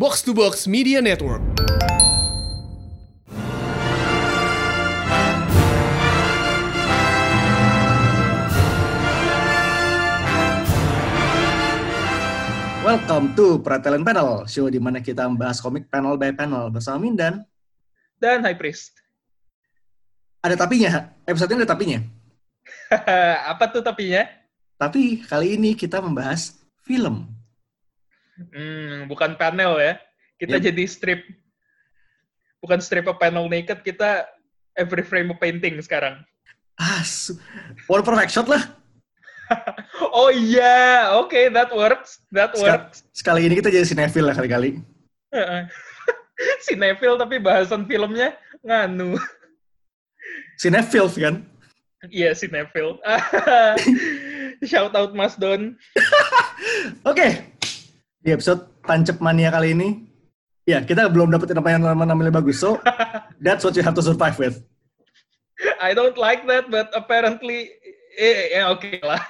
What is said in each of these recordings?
Box to Box Media Network. Welcome to Pratelan Panel, show di mana kita membahas komik panel by panel bersama Mindan. dan High Priest. Ada tapinya, episode ini ada tapinya. Apa tuh tapinya? Tapi kali ini kita membahas film. Hmm, bukan panel ya. Kita Yep. jadi strip. Bukan strip of panel naked, kita every frame of painting sekarang. Ah, one perfect shot lah. Oh iya, oke, that works. That Sekal- works. Sekali ini kita jadi sinetfil lah kali-kali. si Neville tapi bahasan filmnya nganu. Sinetfil kan? Iya, si Neville. Shout out Mas Don. Oke, di episode Tancep Mania kali ini, ya kita belum dapetin apa yang nama namanya bagus. So, that's what you have to survive with. I don't like that, but apparently, eh, ya oke lah.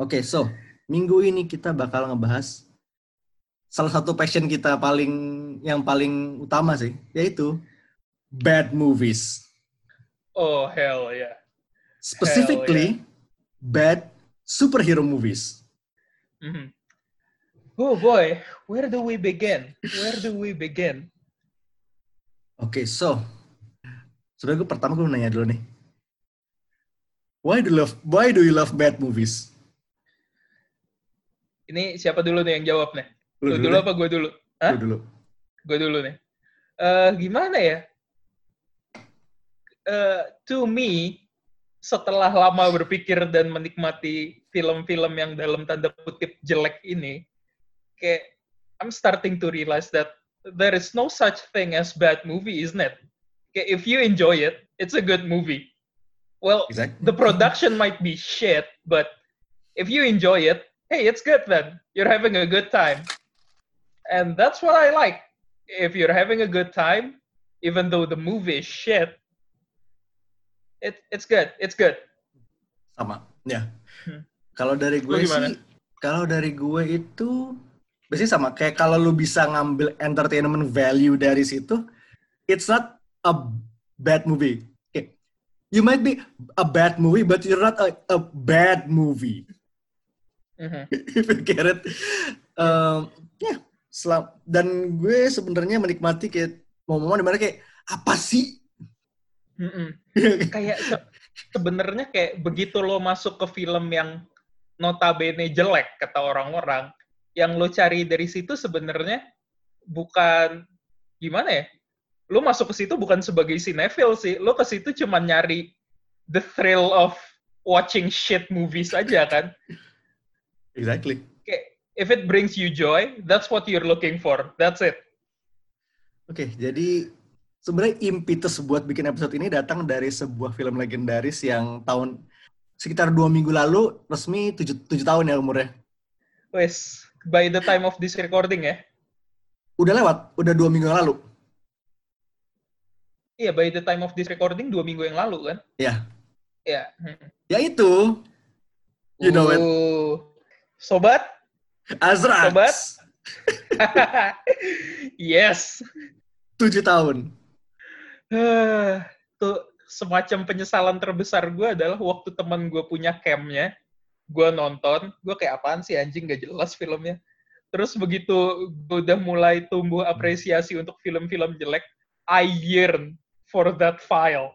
Oke, so minggu ini kita bakal ngebahas salah satu passion kita paling yang paling utama sih, yaitu bad movies. Oh, hell yeah. Specifically, bad superhero movies. Mhm. Oh boy, where do we begin? Where do we begin? Oke, so sebenarnya gue pertama gue nanya dulu nih. Why do you love Why do you love bad movies? Ini siapa dulu nih yang jawab nih? Lu Lu, dulu deh. apa gue dulu? Lu Hah? dulu. Gue dulu nih. Eh gimana ya? Eh to me, setelah lama berpikir dan menikmati film-film yang dalam tanda kutip jelek ini, kayak I'm starting to realize that there is no such thing as bad movie, isn't it? Kayak if you enjoy it, it's a good movie. Well, Exactly. the production might be shit, but if you enjoy it, hey, it's good then. You're having a good time. And that's what I like. If you're having a good time, even though the movie is shit, it, it's good. It's good. Sama. Ya. Hmm. Kalau dari gue sih, kalau dari gue itu biasanya sama. Kayak kalau lu bisa ngambil entertainment value dari situ, it's not a bad movie. Okay. You might be a bad movie, but you're not a, a bad movie. If you get it. Um, ya, selam- dan gue sebenarnya menikmati kayak momen-momen di mana kayak apa sih? Mm-mm. Kayak se- sebenarnya kayak begitu lo masuk ke film yang notabene jelek kata orang-orang, yang lo cari dari situ sebenarnya bukan gimana ya? Lo masuk ke situ bukan sebagai cinephile sih, lo ke situ cuma nyari the thrill of watching shit movies aja kan. exactly. Kayak if it brings you joy, that's what you're looking for. That's it. Oke, jadi sebenarnya impetus buat bikin episode ini datang dari sebuah film legendaris yang tahun sekitar dua minggu lalu resmi tujuh, tujuh tahun ya umurnya. Wes, by the time of this recording ya. Udah lewat, udah dua minggu yang lalu. Iya, by the time of this recording dua minggu yang lalu kan? Ya, Iya. Hmm. ya itu. You know it. Uh, Sobat, Azrax. Sobat. yes. Tujuh tahun. Tuh semacam penyesalan terbesar gue adalah waktu teman gue punya campnya, gue nonton, gue kayak apaan sih anjing gak jelas filmnya. Terus begitu gue udah mulai tumbuh apresiasi untuk film-film jelek, I yearn for that file.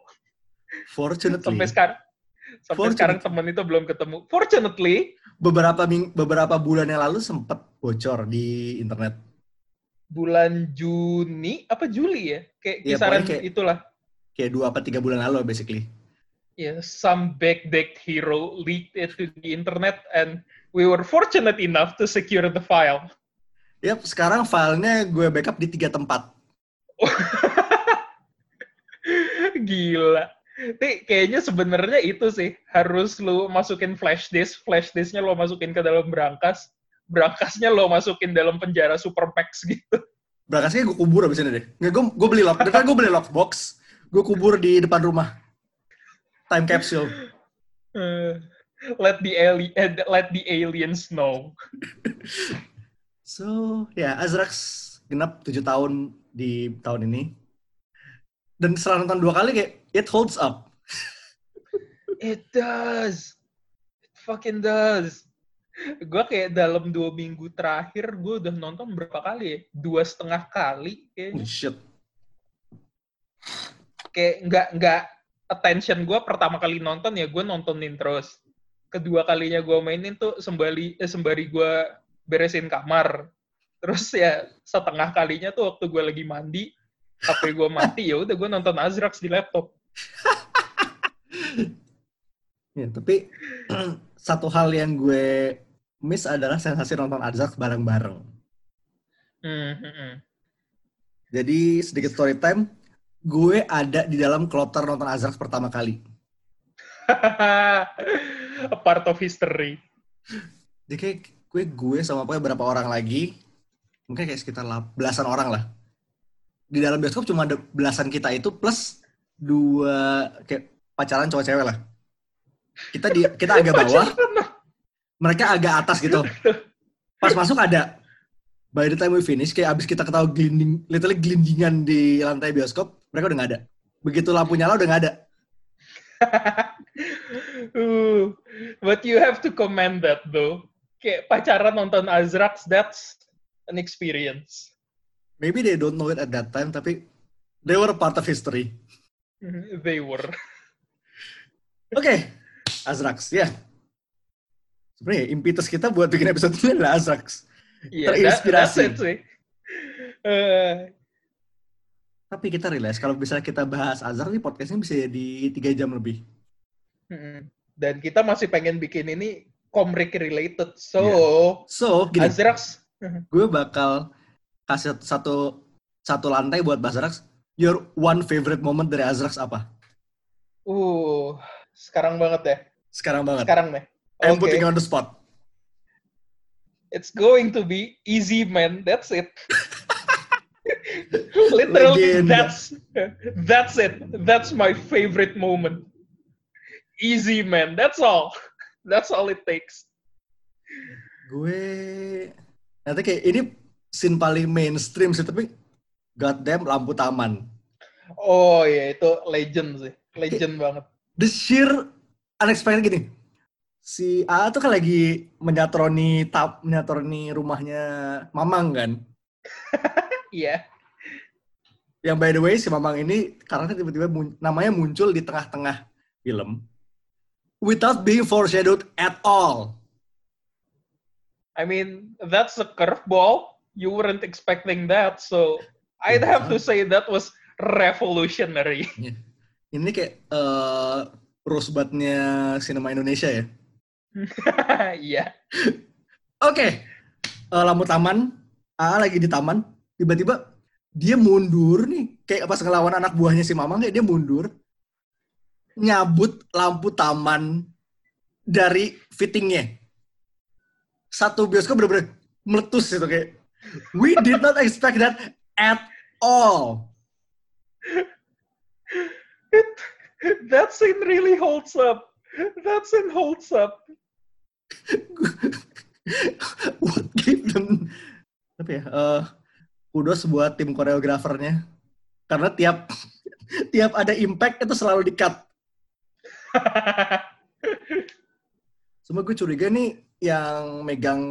Fortunately, Sampai sekarang, sampai Fortunately. sekarang teman itu belum ketemu. Fortunately, beberapa ming- beberapa bulan yang lalu sempat bocor di internet. bulan Juni apa Juli ya? Kayak Iya, kisaran pokoknya kayak- itulah. Kayak dua apa tiga bulan lalu basically. Ya, some backdecked hero leaked it to the internet and we were fortunate enough to secure the file. Yap, sekarang filenya gue backup di tiga tempat. Gila. Tapi kayaknya sebenarnya itu sih harus lu masukin flash disk, flash disknya lo masukin ke dalam berangkas, berangkasnya lo masukin dalam penjara supermax gitu. Berangkasnya gue kubur abis ini deh. Nggak, gue, gue beli lock, gue beli lockbox. Gue kubur di depan rumah. Time capsule. Eh, let the ali- eh, let the aliens know. So, ya Azrax genap 7 tahun di tahun ini. Dan setelah nonton dua kali kayak it holds up. It does. It fucking does. Gue kayak dalam dua minggu terakhir gue udah nonton berapa kali ya? Dua setengah kali kayaknya. Oh, shit. Kayak nggak nggak attention gue pertama kali nonton ya gue nontonin terus. Kedua kalinya gue mainin tuh sembari eh, sembari gue beresin kamar. Terus ya setengah kalinya tuh waktu gue lagi mandi, HP gue mati ya udah gue nonton Azrax di laptop. Ya, tapi satu hal yang gue miss adalah sensasi nonton Azrax bareng-bareng. Hmm, hmm. Jadi sedikit story time, gue ada di dalam kloter nonton Azrax pertama kali. A part of history. Jadi kayak gue gue sama pokoknya berapa orang lagi, mungkin kayak sekitar lah, belasan orang lah. Di dalam bioskop cuma ada belasan kita itu plus dua kayak pacaran cowok cewek lah. Kita di kita agak bawah, mereka agak atas gitu. Pas masuk ada. By the time we finish, kayak abis kita ketawa glinding, literally glindingan di lantai bioskop, mereka udah nggak ada. Begitu lampu nyala udah nggak ada. uh, but you have to commend that though. Kayak pacaran nonton Azrax, that's an experience. Maybe they don't know it at that time, tapi they were a part of history. They were. Oke, Azrax, ya. Sebenarnya impetus kita buat bikin episode ini adalah Azrax. Iya, that- that's Terinspirasi. it sih. Eh, Tapi kita realize kalau misalnya kita bahas Azrax nih podcastnya bisa jadi tiga jam lebih. dan kita masih pengen bikin ini komrik related. So, So, gini, Azrax, gue bakal kasih satu satu lantai buat Azrax. Your one favorite moment dari Azrax apa? uh, sekarang banget ya. Sekarang banget. Sekarang nih. I'm Oke. putting on the spot. It's going to be easy, man. That's it. Literally, Legenda. that's that's it. That's my favorite moment. Easy, man. That's all. That's all it takes. Gue nanti kayak ini scene paling mainstream sih, tapi goddamn lampu taman. Oh ya itu legend sih, legend banget. the sheer unexpected gini. Si A tuh kan lagi menyatroni tap menyatroni rumahnya Mamang kan. Iya. Yang by the way si Mamang ini karena tiba-tiba mun- namanya muncul di tengah-tengah film without being foreshadowed at all. I mean that's a curveball. You weren't expecting that, so I'd have to say that was revolutionary. Ini kayak eh rosebudnya sinema Indonesia ya. Iya. Oke, Eh, lampu taman, A lagi di taman, tiba-tiba dia mundur nih, kayak pas ngelawan anak buahnya si Mamang, kayak dia mundur, nyabut lampu taman dari fittingnya. Satu bioskop bener-bener meletus itu kayak, we did not expect that at all. That scene really holds up. That scene holds up. What gave them, tapi ya, eh kudos buat tim koreografernya, karena tiap tiap ada impact itu selalu di-cut. Cuma gue curiga nih yang megang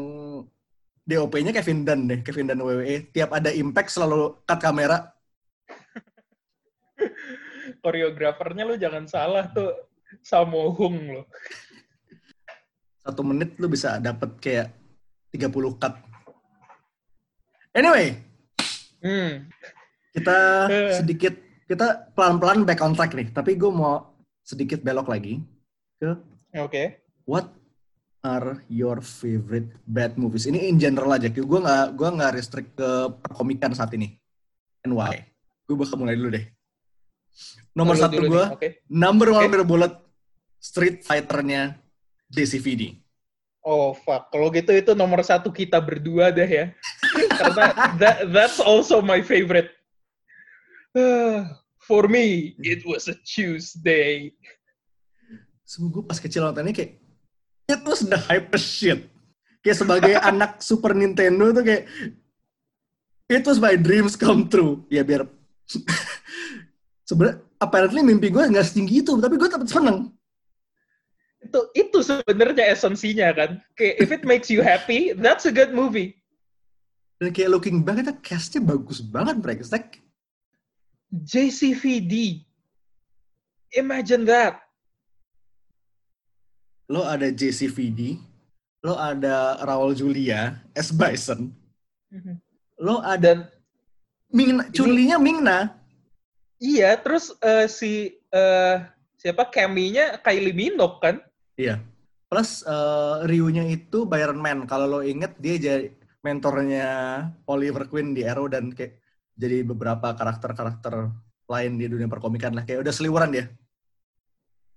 DOP-nya Kevin Dunn deh, Kevin Dunn WWE. Tiap ada impact selalu cut kamera. Koreografernya lu jangan salah tuh Sammo Hung lo. Satu menit lu bisa dapet kayak 30 cut. Anyway, Hmm. kita Eh. sedikit, kita pelan-pelan back on track nih. Tapi gue mau sedikit belok lagi ke Oke. what are your favorite bad movies? Ini in general aja. Gue nggak gue nggak restrict ke perkomikan saat ini. And why? Gue bakal mulai dulu deh. Nomor Lu satu gue, Oke. number one okay. bullet Street Fighter-nya JCVD. Oh fuck, kalau gitu itu nomor satu kita berdua deh ya. Karena that, that's also my favorite. For me, it was a Tuesday. Semua gue pas kecil nontonnya kayak, it was the hype shit. kayak sebagai anak Super Nintendo tuh kayak it was my dreams come true. Ya biar sebenarnya apparently mimpi gue nggak setinggi itu, tapi gue tetap seneng. Itu itu sebenarnya esensinya kan? Kayak if it makes you happy that's a good movie. Dan kayak looking back itu castnya bagus banget mereka. Like, JCVD imagine that. Lo ada JCVD, lo ada Raul Julia, S. Bison, lo ada dan Mingna, Chun-Li-nya Mingna. iya terus eh, si eh, siapa? Kami-nya Kylie Minogue kan Iya. Plus eh, Ryu-nya itu Byron Man. Kalau lo inget dia jadi mentornya Oliver Queen di Arrow dan kayak jadi beberapa karakter-karakter lain di dunia perkomikan lah. Kayak udah seliweran dia.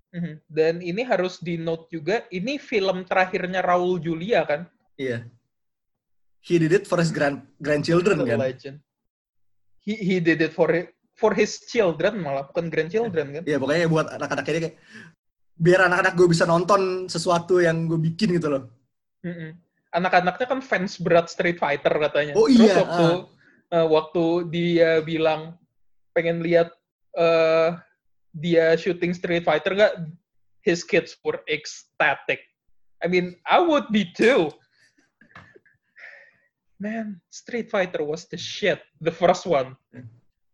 Mhm. dan ini harus di note juga ini film terakhirnya Raul Julia kan Iya. He did it for his grand grandchildren kan. legend he he did it for for his children malah bukan grandchildren kan Iya pokoknya buat anak-anak ini kayak biar anak-anak gue bisa nonton sesuatu yang gue bikin gitu loh. Mm-mm. Anak-anaknya kan fans berat Street Fighter katanya. Oh, Terus iya, waktu eh, waktu dia bilang pengen lihat eh, dia shooting Street Fighter nggak, his kids were ecstatic. I mean, I would be too. Man, Street Fighter was the shit, the first one.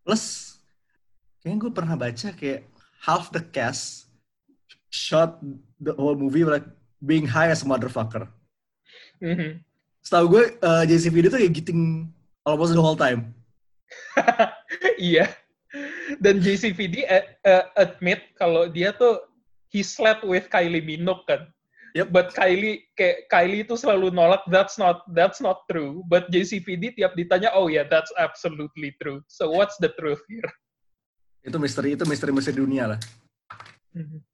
Plus, kayaknya gue pernah baca kayak half the cast shot the whole movie like being high as a motherfucker. Mhm. Setahu gue uh, JCVD tuh kayak giting almost the whole time. Iya. Dan JCVD eh, eh, admit kalau dia tuh he slept with Kylie Minogue kan. Yep. But Kylie kayak Kylie itu selalu nolak that's not that's not true. But JCVD tiap ditanya oh yeah that's absolutely true. So what's the truth here? Itu misteri itu misteri-misteri dunia lah. Mhm.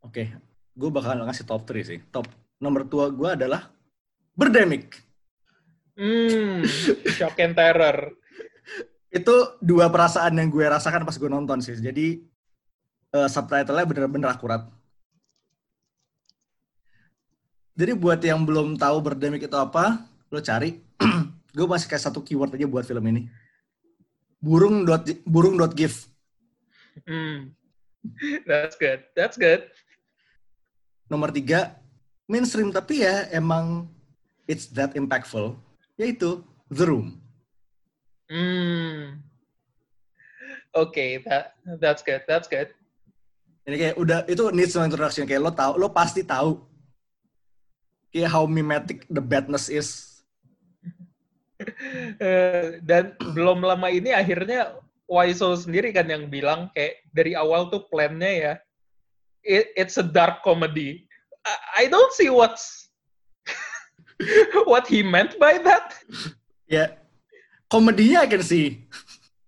Oke, gue bakal ngasih top 3 sih. Top nomor 2 gue adalah Birdemic. Hmm, shock and terror. Itu dua perasaan yang gue rasakan pas gue nonton sih. Jadi eh, subtitle-nya bener-bener akurat. Jadi buat yang belum tahu Birdemic itu apa, lo cari. gue masih kayak satu keyword aja buat film ini. Burung dot burung dot gif. Hmm. That's good. That's good. Nomor tiga, mainstream tapi ya emang it's that impactful, yaitu The Room. Hmm. Okay, that that's good. That's good. Ini kayak udah itu needs no introduction kayak lo tahu, lo pasti tahu kayak how mimetic the badness is. Eh, dan belum lama ini akhirnya Waiso sendiri kan yang bilang kayak dari awal tuh plannya ya it, it's a dark comedy. I, I don't see what's what he meant by that. Ya, komedinya I can see.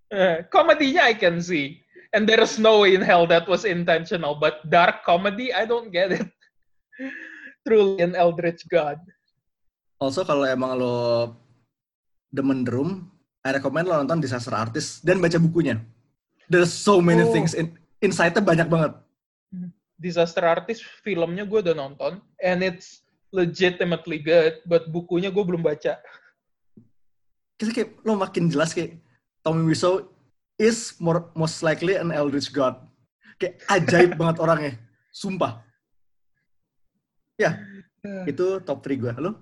Uh, komedinya I can see. And there's no way in hell that was intentional. But dark comedy, I don't get it. Truly an eldritch god. Also kalau emang lo demen The Room, I recommend lo nonton Disaster Artist dan baca bukunya. There's so many Oh. things in insight-nya banyak banget. Disaster Artist filmnya gue udah nonton. And it's legitimately good. But bukunya gue belum baca. Kita kayak lo makin jelas kayak Tommy Wiseau is more, most likely an eldritch god. Kayak ajaib banget orangnya. Sumpah. Ya, itu top 3 gue. Lo?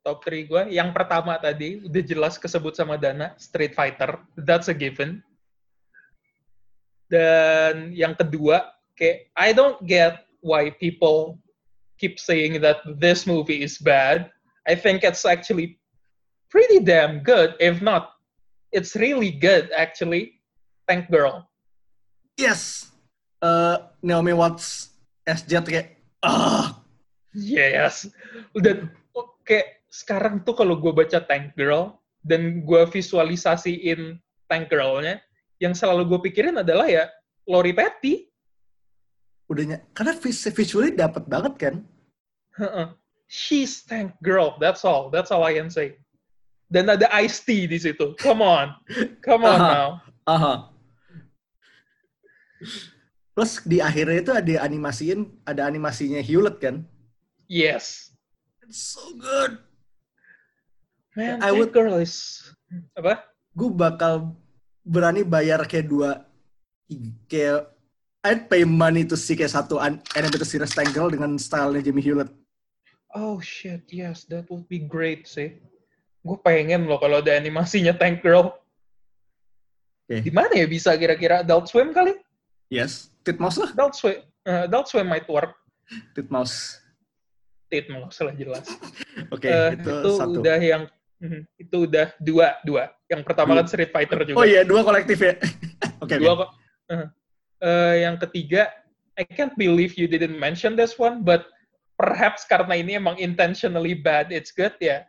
Top 3 gue. Yang pertama tadi, udah jelas kesebut sama Dana. Street Fighter. That's a given. Dan yang kedua, kayak I don't get why people keep saying that this movie is bad. I think it's actually pretty damn good. If not, it's really good actually. Tank Girl. Yes. Eh, Naomi Watts SJ kayak ah Yes. Dan oke, sekarang tuh kalau gue baca Tank Girl dan gue visualisasiin Tank Girl-nya, yang selalu gue pikirin adalah ya Lori Petty. Udahnya karena vis- visually dapat banget kan. She's Tank Girl. That's all. That's all I can say. Dan ada Ice-T di situ. Come on. Come on Aha. now. Aha. Plus di akhirnya itu ada animasiin, ada animasinya Hewlett kan. Yes. It's so good. Man, I would- Girl is apa? Gue bakal berani bayar kayak dua kayak I'd pay money to see kayak satu an- animated series Tank Girl dengan stylenya Jamie Hewlett. Oh shit, yes, that would be great sih. Gue pengen loh kalau ada animasinya Tank Girl. Oke. Di mana ya bisa kira-kira Adult Swim kali? Yes, Titmouse lah. Adult Swim, uh, Adult Swim might work. Titmouse. Tit mau salah jelas. Oke, Eh, itu, itu satu. udah yang mhm, itu udah dua dua. Yang pertama Dua. kan Street Fighter juga. Oh iya, dua kolektif ya. Oke, Dua oke. kok. Uh, eh, yang ketiga, I can't believe you didn't mention this one, but perhaps karena ini emang intentionally bad, it's good ya.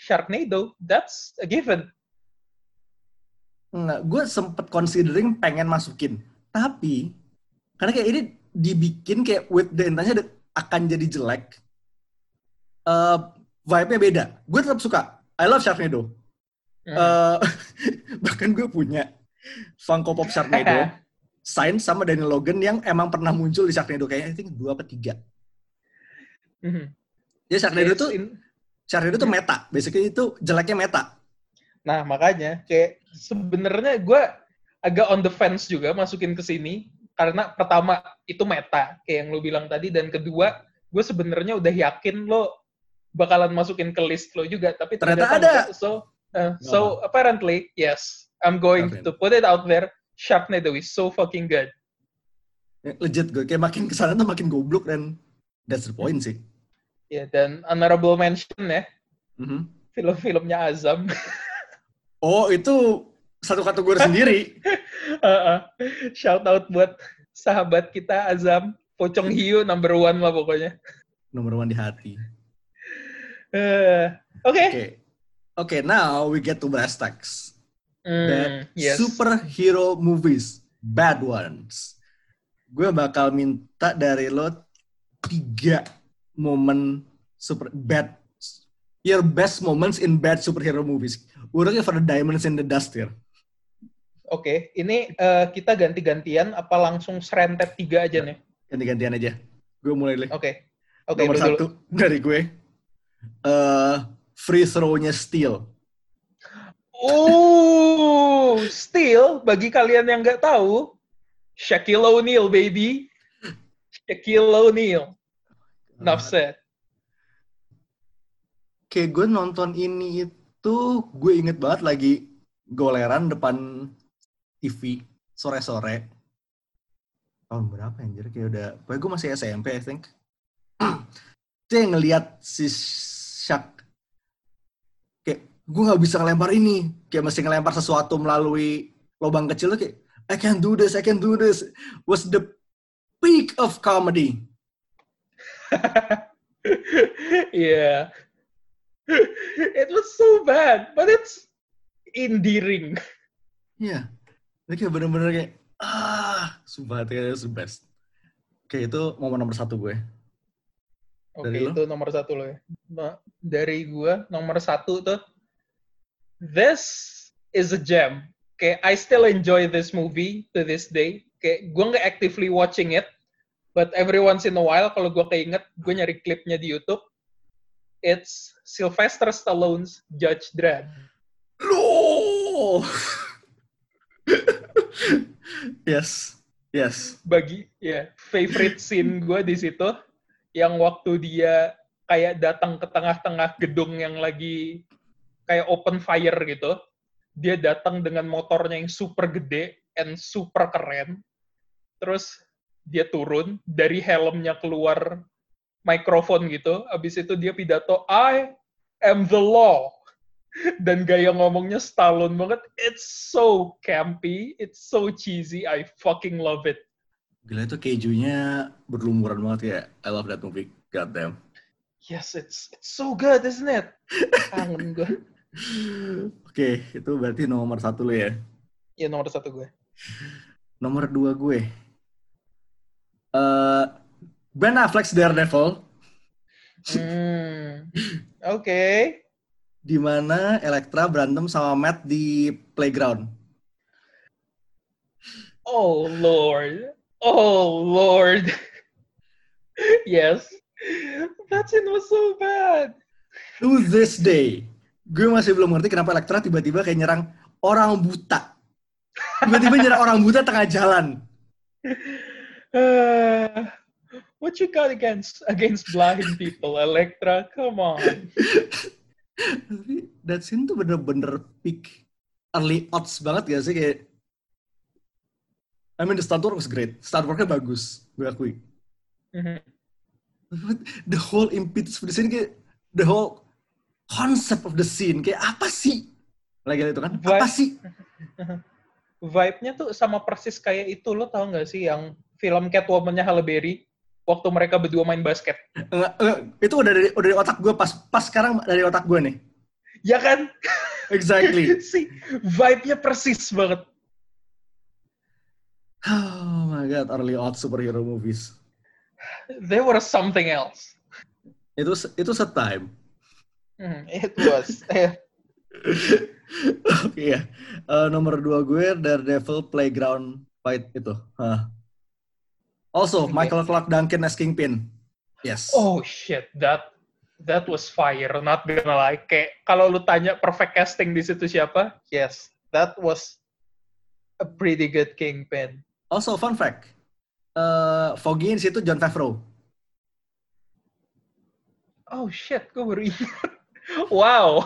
Sharknado, that's a given. Nggak, gue sempet considering pengen masukin. Tapi, karena kayak ini dibikin kayak with the intention that akan jadi jelek. eh vibe-nya beda. Gue tetap suka. I love Sharknado. Hmm. Eh, bahkan gue punya Funko Pop Sharknado. sign sama Daniel Logan yang emang pernah muncul di Sharknado. Kayaknya I think dua apa tiga. Mhm. Jadi Sharknado It's tuh, in- Sharknado tuh meta. Basically itu jeleknya meta. Nah, makanya kayak sebenarnya gue agak on the fence juga masukin ke sini karena pertama itu meta kayak yang lo bilang tadi dan kedua gue sebenarnya udah yakin lo bakalan masukin ke list lo juga tapi Ternyata ternyata, ada. so uh, so apparently yes I'm going Sharknado. to put it out there Sharknado is so fucking good Legit gue kayak makin ke sana tuh makin goblok dan that's the point sih. ya dan honorable mention ya Mhm. film-filmnya Azam Oh itu satu kategori sendiri. Uh-uh. shout out buat sahabat kita Azam Pocong Hiu number one lah pokoknya Nomor one di hati. Eh, Oke. Oke. Oke, now we get to brass tacks. Bad yes. superhero movies, bad ones. Gue bakal minta dari lo tiga momen super bad, your best moments in bad superhero movies. We're looking for the diamonds in the dust here. Oke, ini eh, kita ganti-gantian apa langsung serentet tiga aja nih? Ganti-gantian aja. Gue mulai dulu. Oke. Oke, Nomor lu dulu. satu dari gue, eh free throw-nya Steel. Oh, still bagi kalian yang nggak tahu, Shaquille O'Neal baby. Shaquille O'Neal. Enough said. Kayak gue nonton ini itu, gue inget banget lagi goleran depan TV sore-sore. Tahun berapa anjir? Kayak udah, pokoknya gue masih SMP I think. Yang ngeliat si Shaq. Kayak, gue gak bisa ngelempar ini. Kayak mesti ngelempar sesuatu melalui lubang kecil tuh kayak, I can do this, I can do this. Was the peak of comedy. yeah. It was so bad, but it's endearing. Iya. Ini kayak bener-bener kayak, ah, sumpah itu kayak the best. Oke, itu momen nomor satu gue. Oke, Dari lo? itu nomor satu lo ya. Nah, dari gua, nomor satu tuh, this is a gem. Kayak, I still enjoy this movie to this day. Kayak, gua nggak actively watching it, but every once in a while, kalau gua keinget, gue nyari klipnya di YouTube. It's Sylvester Stallone's Judge Dredd. Loh! yes, yes. bagi ya favorite scene gue di situ yang waktu dia kayak datang ke tengah-tengah gedung yang lagi kayak open fire gitu dia datang dengan motornya yang super gede and super keren terus dia turun dari helmnya keluar mikrofon gitu abis itu dia pidato I am the law dan gaya ngomongnya Stallone banget it's so campy it's so cheesy I fucking love it Gila itu kejunya berlumuran banget ya. I love that movie. God damn. Yes, it's it's so good, isn't it? Kangen gue. Oke, itu berarti nomor satu lo ya. Ya nomor satu gue. Nomor dua gue. Eh Ben Affleck's Daredevil, Hmm. Oke. di mana Elektra berantem sama Matt di playground. Oh Lord. Oh Lord. yes. That scene was so bad. To this day, gue masih belum ngerti kenapa Elektra tiba-tiba kayak nyerang orang buta. Tiba-tiba nyerang orang buta tengah jalan. Uh, what you got against against blind people, Electra? Come on. Tapi that scene tuh bener-bener peak early odds banget gak sih kayak I mean the stunt work was great. Stunt worknya bagus, gue akui. Mhm. But the whole impetus of the scene kayak the whole concept of the scene kayak apa sih? Lagi itu kan? Apa sih? Vibe-nya tuh sama persis kayak itu lo tau gak sih yang film Catwoman-nya Halle Berry waktu mereka berdua main basket. Enggak, enggak, itu udah dari udah dari otak gue pas pas sekarang dari otak gue nih. Ya kan? Exactly. si vibe-nya persis banget. Oh my god, early odd superhero movies. There was something else. Itu itu setime. Hmm, it was. Oke ya. Eh, nomor dua gue Daredevil Playground Fight itu. Hah. Also, Oke. Michael Clark Duncan as Kingpin. Yes. oh shit, that that was fire. Not gonna lie. Kayak kalau lu tanya perfect casting di situ siapa? Yes, that was a pretty good Kingpin. Also, fun fact. Eh, Foggy di situ John Favreau. Oh shit, gue baru ingat. wow,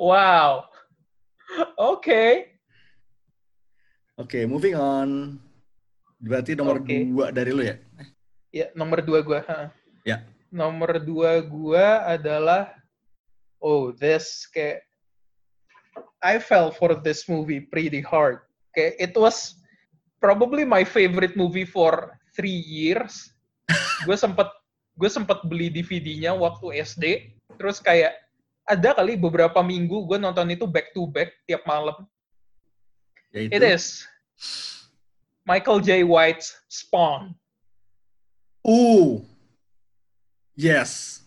wow. Oke. Oke, moving on. Berarti nomor Oke. dua dari lu ya? Ya, nomor dua gue. Ya. Nomor dua gue adalah, oh, this kayak, I fell for this movie pretty hard. Kayak, it was probably my favorite movie for three years. gue sempet, gue sempet beli DVD-nya waktu SD. Terus kayak, ada kali beberapa minggu gue nonton itu back to back tiap malam. Yaitu, It is Michael J. White's Spawn. Ooh. Yes.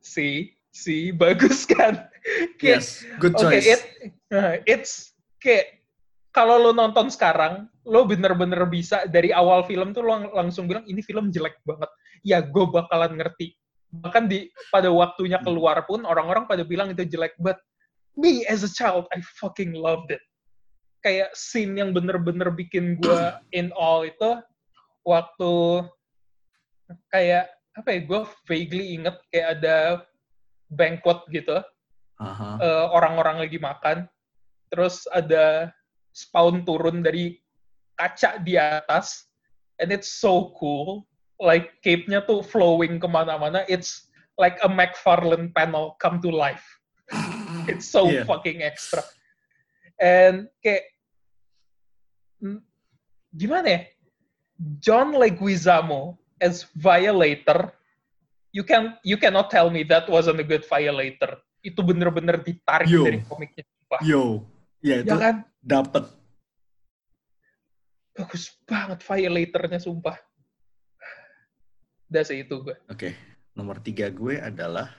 See, see, bagus kan? Yes. Good choice. it, uh, it's kayak kalau lo nonton sekarang, lo bener-bener bisa dari awal film tuh lo lang- langsung bilang ini film jelek banget. Ya, gue bakalan ngerti. Bahkan di pada waktunya keluar pun orang-orang pada bilang itu jelek. But me as a child, I fucking loved it. Kayak scene yang bener-bener bikin gue in all itu waktu kayak apa ya? Gue vaguely inget kayak ada banquet gitu Aha. eh, orang-orang lagi makan, terus ada spawn turun dari kaca di atas, and it's so cool. Like cape-nya tuh flowing ke mana-mana. It's like a McFarlane panel come to life. It's so Iya. fucking extra. And kayak gimana ya? John Leguizamo as Violator, you can you cannot tell me that wasn't a good Violator. Itu bener-bener ditarik Yo. dari komiknya. Wah, Yo. Ya itu ya kan? dapet. Bagus banget Violatornya, sumpah. Udah sih itu gue. Oke. Nomor tiga gue adalah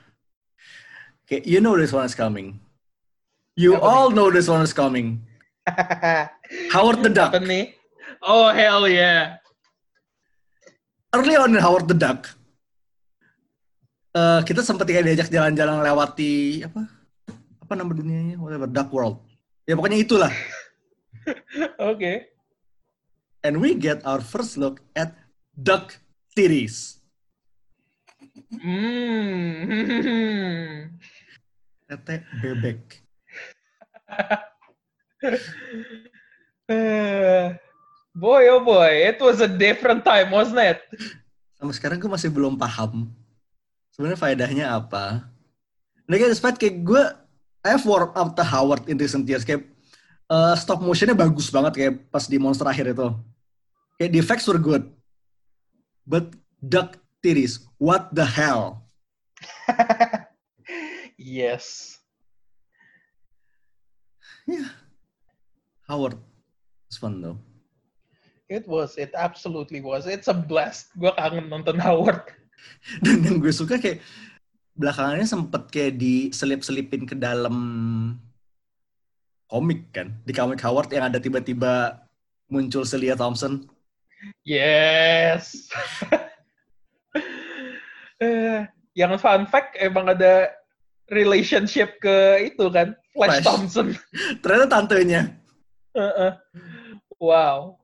kayak you know this one is coming. You Apa all know this one is coming. Howard the Duck. Apa nih? Oh, hell yeah. Early on in Howard the Duck, eh, kita sempat kayak diajak jalan-jalan lewati apa? Apa nama dunianya? Whatever, Duck World. Ya pokoknya itulah. Oke. And we get our first look at Duck series. Hmm. Tete bebek. Boy, oh boy, it was a different time, wasn't it? Sampai sekarang gue masih belum paham sebenarnya faedahnya apa. Nah kayak kayak gue, I have warmed up to Howard in recent years. Kayak eh, stop motionnya bagus banget kayak pas di monster akhir itu. Kayak the effects were good. But Duck series, what the hell? yes. Howard. It's fun though. It was, it absolutely was. It's a blast. Gue kangen nonton Howard. Dan yang gue suka kayak belakangannya sempet kayak diselip-selipin ke dalam komik kan. Di komik Howard yang ada tiba-tiba muncul Celia Thompson. Yes. Eh, yang fun fact emang ada relationship ke itu kan, Flash, Flash. Thompson. Ternyata tantenya. Heeh. wow,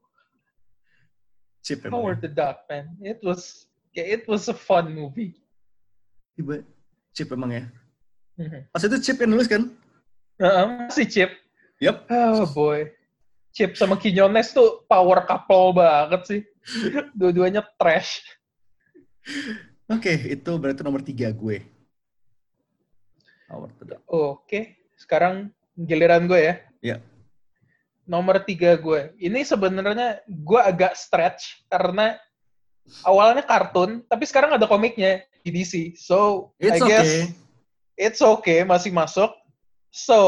Chip Howard emang. the Duck man, it was it was a fun movie. Tiba Chip emang ya. Mhm. Pas itu Chip yang nulis kan? Heeh, masih Chip. Yep. Oh boy. Chip sama Quinones tuh power couple banget sih. Dua-duanya trash. Oke, itu berarti nomor tiga gue. Oke, sekarang giliran gue ya. Ya. Nomor tiga gue. Ini sebenarnya gue agak stretch karena awalnya kartun, tapi sekarang ada komiknya di DC. So, It's I guess okay. it's okay, masih masuk. So,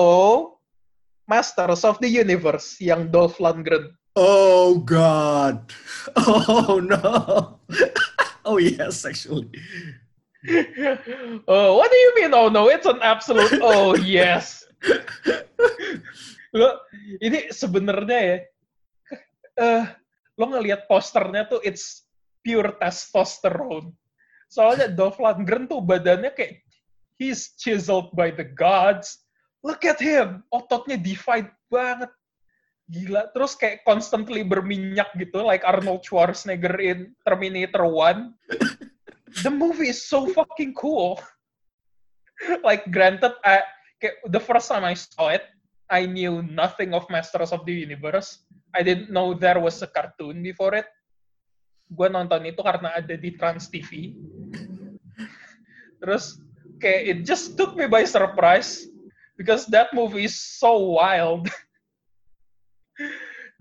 Masters of the Universe yang Dolph Lundgren. Oh God. Oh no. oh yes, actually. oh, what do you mean? Oh no, it's an absolute. Oh yes. lo ini sebenarnya ya, eh lo ngelihat posternya tuh it's pure testosterone. Soalnya Dolph Lundgren tuh badannya kayak he's chiseled by the gods. Look at him, ototnya defined banget. Gila, terus kayak constantly berminyak gitu, like Arnold Schwarzenegger in Terminator 1 the movie is so fucking cool. like, granted, I, kayak, the first time I saw it, I knew nothing of Masters of the Universe. I didn't know there was a cartoon before it. Gue nonton itu karena ada di Trans TV. Terus, kayak, it just took me by surprise because that movie is so wild.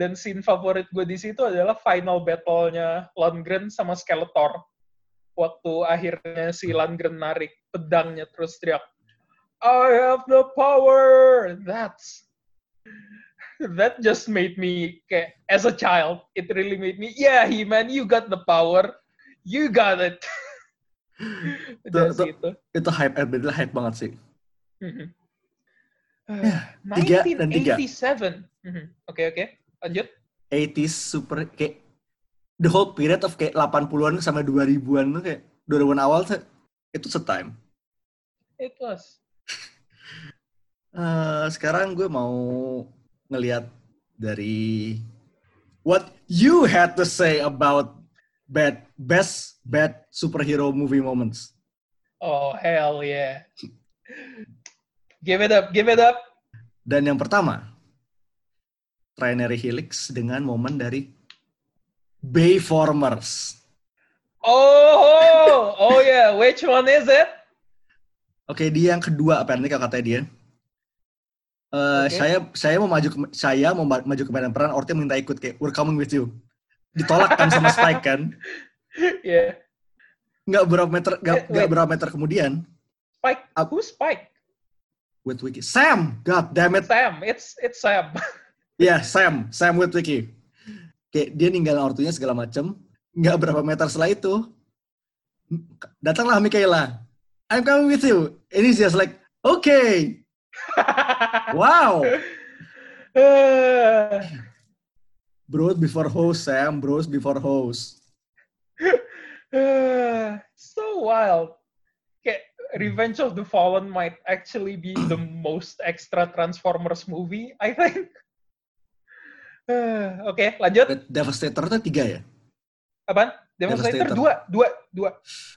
Dan scene favorit gue di situ adalah final battle-nya Lundgren sama Skeletor waktu akhirnya si Landgren narik pedangnya terus teriak I have the power that's that just made me kayak as a child it really made me yeah he man you got the power you got it Udah Tuh, sih itu Itu hype, eh, bener hype banget sih. Mhm. Ya, tiga dan tiga. 1987 Mhm. oke oke lanjut 80s super kayak the whole period of kayak 80-an sampai 2000-an tuh kayak 2000-an awal tuh itu setime. it was Eh, sekarang gue mau ngelihat dari what you had to say about bad best bad superhero movie moments. oh hell yeah give it up give it up Dan yang pertama, Trinary Helix dengan momen dari Bayformers. Oh, oh yeah. Which one is it? Oke, dia yang kedua apa nih kalau katanya dia. Eh, Oke. saya saya mau maju ke, saya mau ma- maju ke medan perang, Orte minta ikut kayak we're coming with you. Ditolak kan sama Spike kan? Yeah. Nggak berapa meter nggak, Eh, nggak berapa meter kemudian Spike. Who's Spike? with Wiki. Sam, god damn it. Sam. It's it's Sam. Ya, Sam, Sam with Wiki. Kayak dia ninggalin ortunya segala macem. Nggak berapa meter setelah itu, datanglah Mikaela. I'm coming with you. And he's just like, okay, wow. Uh, Bros before host, Sam. Bros before host. uh, so wild. Kayak Revenge of the Fallen might actually be the most extra Transformers movie, I think. Uh, Oke, lanjut. But Devastator itu tiga ya? Apaan? Devastator Devastator. dua, dua, dua.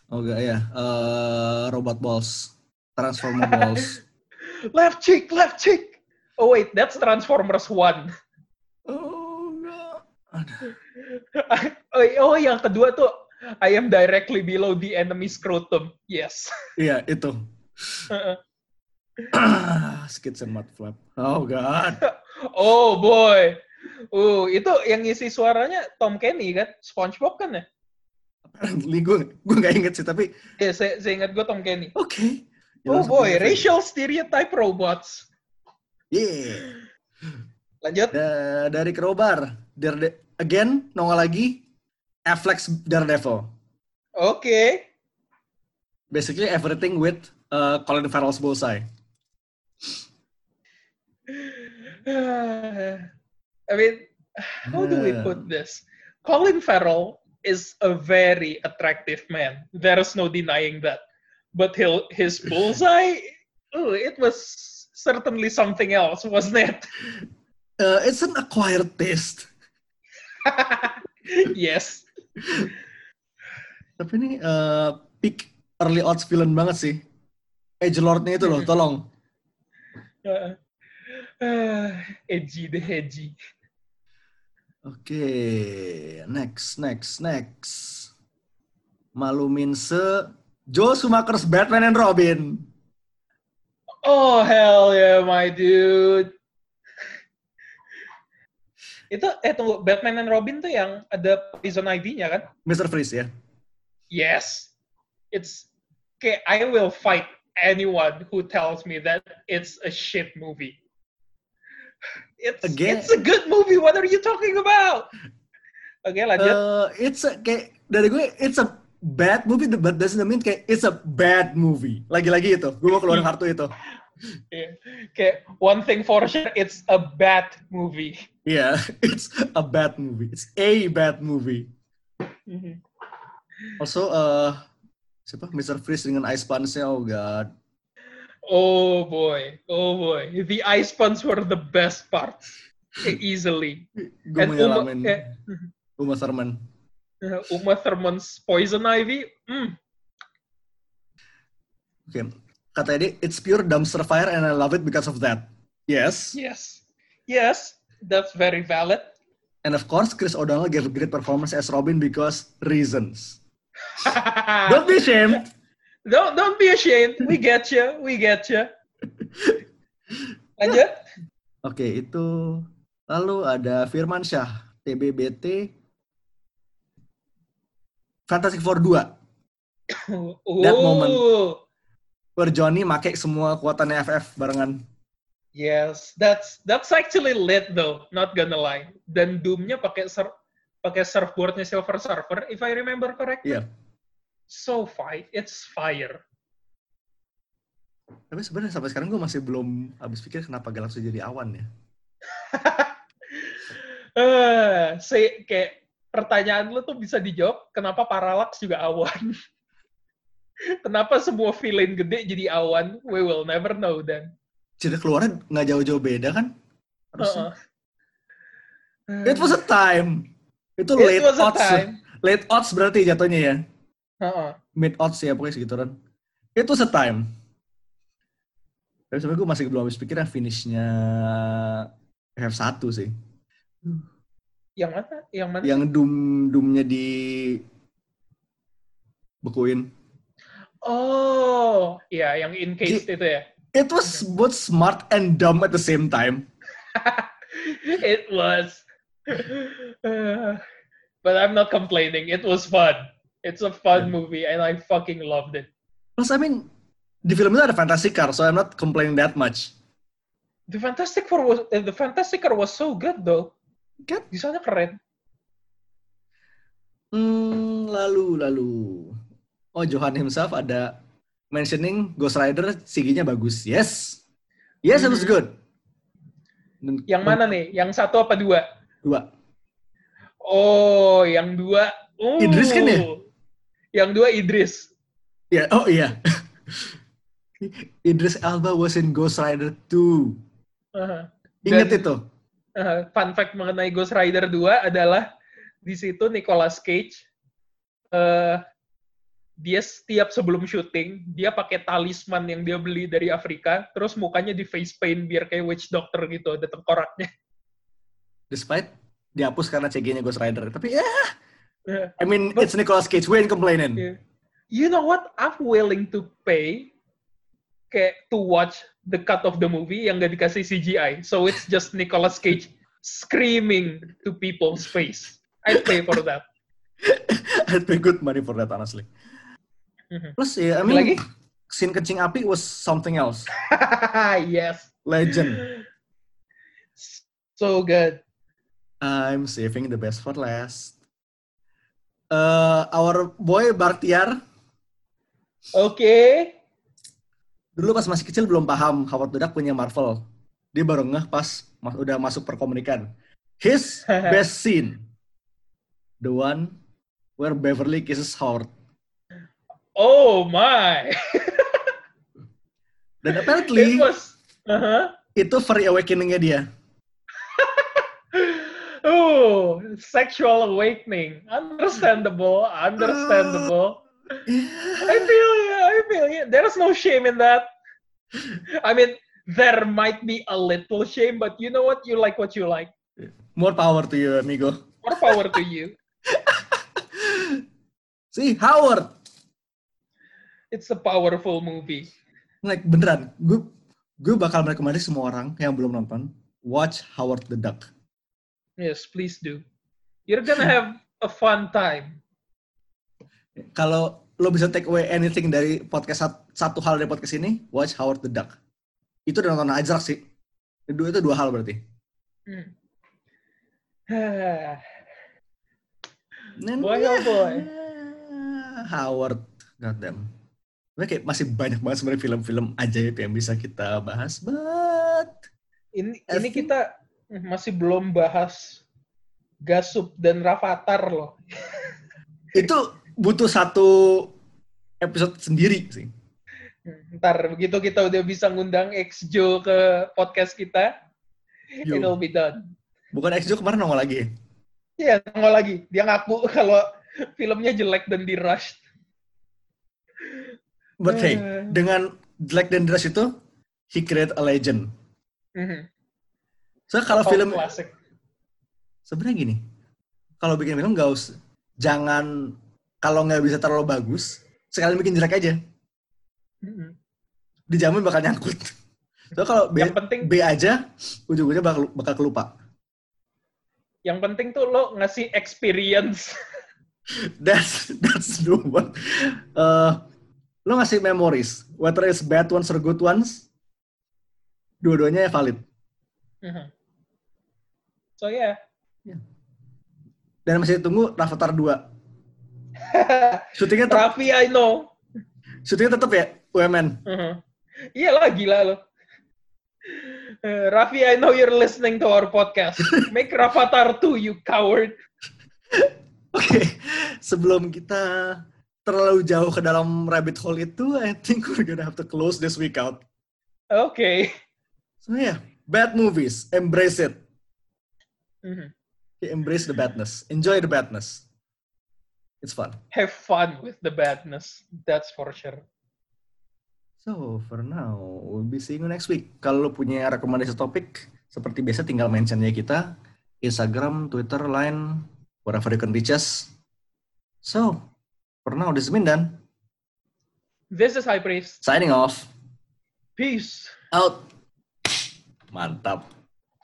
Oh enggak ya. Eh, robot balls. Transformer balls. Left cheek, left cheek. Oh wait, that's Transformers one. Oh. Aduh. oh, oh, yang kedua tuh I am directly below the enemy scrotum. Yes. Iya, itu. Skits and mud flap. Oh god. oh boy. Uh, itu yang ngisi suaranya Tom Kenny kan? SpongeBob kan ya? Apparently gue gue nggak inget sih tapi Ya, saya, saya ingat gue Tom Kenny. oke. Oh Jelas boy, racial stereotype robots. Yeah. Lanjut. Da- dari Crowbar. Darede- again nongol lagi Affleck's Daredevil. Oke. Basically everything with uh, Colin Farrell's bullseye. I mean, how do we put this? Colin Farrell is a very attractive man. There is no denying that. But he'll, his bullseye, oh, it was certainly something else, wasn't it? Uh, it's an acquired taste. yes. Tapi ini uh, peak early odds villain banget sih. Edge Lord-nya itu loh, tolong. Uh, uh, edgy deh, edgy. Oke, next, next, next. Malumin se Joe Schumacher's Batman and Robin. Oh hell yeah, my dude. Itu eh tunggu Batman and Robin tuh yang ada Poison Ivy-nya kan? Mr. Freeze ya. Yes. It's okay, I will fight anyone who tells me that it's a shit movie. It's Again. it's a good movie. What are you talking about? Oke, lanjut. Uh, it's a, kayak dari gue it's a bad movie but doesn't mean kayak it's a bad movie. Lagi-lagi itu, gue mau keluarin kartu itu. Yeah. Kayak one thing for sure, it's a bad movie. Iya, it's a bad movie. It's a bad movie. Mhm. Also, uh, siapa? Mr. Freeze dengan Ice Punch-nya, oh god. Oh boy, oh boy. The ice puns were the best part. Easily. Gue And Uma, Uma Thurman. Uma Thurman's Poison Ivy. Mm. Oke, kata dia, it's pure dumpster fire and I love it because of that. Yes. Yes. Yes, that's very valid. And of course, Chris O'Donnell gave a great performance as Robin because reasons. Don't be ashamed. don't don't be ashamed. We get you. We get you. Lanjut. Oke, itu lalu ada Firman Syah, TBBT, Fantastic Four 2, That moment. Oh, where Johnny make semua kekuatannya FF barengan. yes, that's that's actually lit though. Not gonna lie. Dan Doom-nya pakai sur pakai surfboardnya Silver Surfer, if I remember correctly. Iya. So fire, it's fire. Tapi sebenarnya sampai sekarang gue masih belum habis pikir kenapa Galaxy jadi awan ya. Eh, say, kayak pertanyaan lu tuh bisa dijawab kenapa Parallax juga awan. kenapa semua villain gede jadi awan? We will never know then. Cerita keluarnya nggak jauh-jauh beda kan? Harusnya. Uh-uh. It was a time. Itu It late was a odds. time. Late odds berarti jatuhnya ya. Uh-uh. Mid odds ya pokoknya segituan. It was a time. Tapi sebenarnya gue masih belum habis pikir yang finishnya F1 sih. Yang mana? Yang mana? Yang Doom Doomnya di bekuin. Oh, iya, yang encased itu ya. It was both smart and dumb at the same time. It was. Uh, but I'm not complaining. It was fun. It's a fun Yeah. movie, and I fucking loved it. Plus, I mean, di film itu ada Fantastic Car, so I'm not complaining that much. The Fantastic Four was the Fantastic Four was so good though. Kan? Desainnya keren. Hmm, lalu, lalu. Oh, Johan himself ada mentioning Ghost Rider, CG-nya bagus. Yes. Yes, it was good. Yang mana nih? Yang satu apa dua? Dua. Oh, yang dua. Uh, Idris kan ya? Yang dua Idris. Ya, oh iya. Idris Elba was in Ghost Rider 2. Uh-huh. Ingat Dan- itu? Uh, fun fact mengenai Ghost Rider 2 adalah di situ Nicolas Cage eh dia setiap sebelum syuting dia pakai talisman yang dia beli dari Afrika terus mukanya di face paint biar kayak witch doctor gitu ada tengkoraknya. Despite dihapus karena CG-nya Ghost Rider. Tapi ya, Eh, I mean, But- it's Nicolas Cage. We ain't complaining. yeah. You know what? I'm willing to pay kayak to watch the cut of the movie yang gak dikasih CGI. So it's just Nicolas Cage screaming to people's face. I pay for that. I'd pay good money for that, honestly. Mhm. Plus, ya, I Ada mean, lagi? scene kencing api was something else. yes. Legend. So good. I'm saving the best for last. Uh, our boy Bartiar, Oke. Dulu pas masih kecil belum paham Howard Duck punya Marvel. Dia baru ngeh pas mas- udah masuk perkomunikan. His best scene. The one where Beverly kisses Howard. Oh my. Dan It apparently was. Uh-huh. itu furry awakening-nya dia. Oh, sexual awakening. Understandable. Understandable. I feel. I feel you. There's no shame in that. I mean, there might be a little shame, but you know what? You like what you like. More power to you, amigo. More power to you. Si Howard, It's a powerful movie. like beneran, gue gue bakal merekomendasi semua orang yang belum nonton watch Howard the Duck. Yes, please do. You're gonna have a fun time. Kalau lo bisa take away anything dari podcast sat- satu hal dari podcast ini, watch Howard the Duck. Itu udah nonton aja sih. Dua itu dua hal berarti. Hmm. Boy, oh boy. Howard, goddamn. Sebenarnya kayak masih banyak banget sebenarnya film-film ajaib yang bisa kita bahas, but ini I ini think- kita masih belum bahas Gasup dan Rafathar loh. itu butuh satu episode sendiri sih. Hmm, Ntar begitu kita udah bisa ngundang Exjo ke podcast kita, Yo. it'll be done. Bukan Exjo kemarin nongol lagi. ya? Iya, nongol lagi. Dia ngaku kalau filmnya jelek dan di rush. But hey, Eh. dengan Black dan Rush itu, he create a legend. Mhm. So kalau Oh, film klasik. sebenarnya gini, kalau bikin film nggak usah, jangan kalau nggak bisa terlalu bagus, sekalian bikin jelek aja, dijamin bakal nyangkut. So kalau B, Yang penting B aja, ujung-ujungnya bakal bakal kelupa. yang penting tuh lo ngasih experience. That's that's the one. Uh, lo ngasih memories, whether it's bad ones or good ones, dua-duanya valid. Mhm. So yeah. Dan masih tunggu Rafathar 2. Syutingnya tetap, Raffi, I know. syutingnya tetap ya UMN. Mhm. Iyalah gila lo. Eh, Raffi, I know you're listening to our podcast. Make Rafathar 2, you coward. Oke, sebelum kita terlalu jauh ke dalam rabbit hole itu, I think we're gonna have to close this week out. Okay. So yeah, bad movies, embrace it. Mhm. Embrace the badness. Enjoy the badness. It's fun. Have fun with the badness. That's for sure. So, for now, we'll be seeing you next week. Kalau lo punya rekomendasi topik, seperti biasa tinggal mentionnya kita. Instagram, Twitter, Line, wherever you can reach us. So, for now, this is Mindan. This is High Priest. Signing off. Peace. Out. Mantap.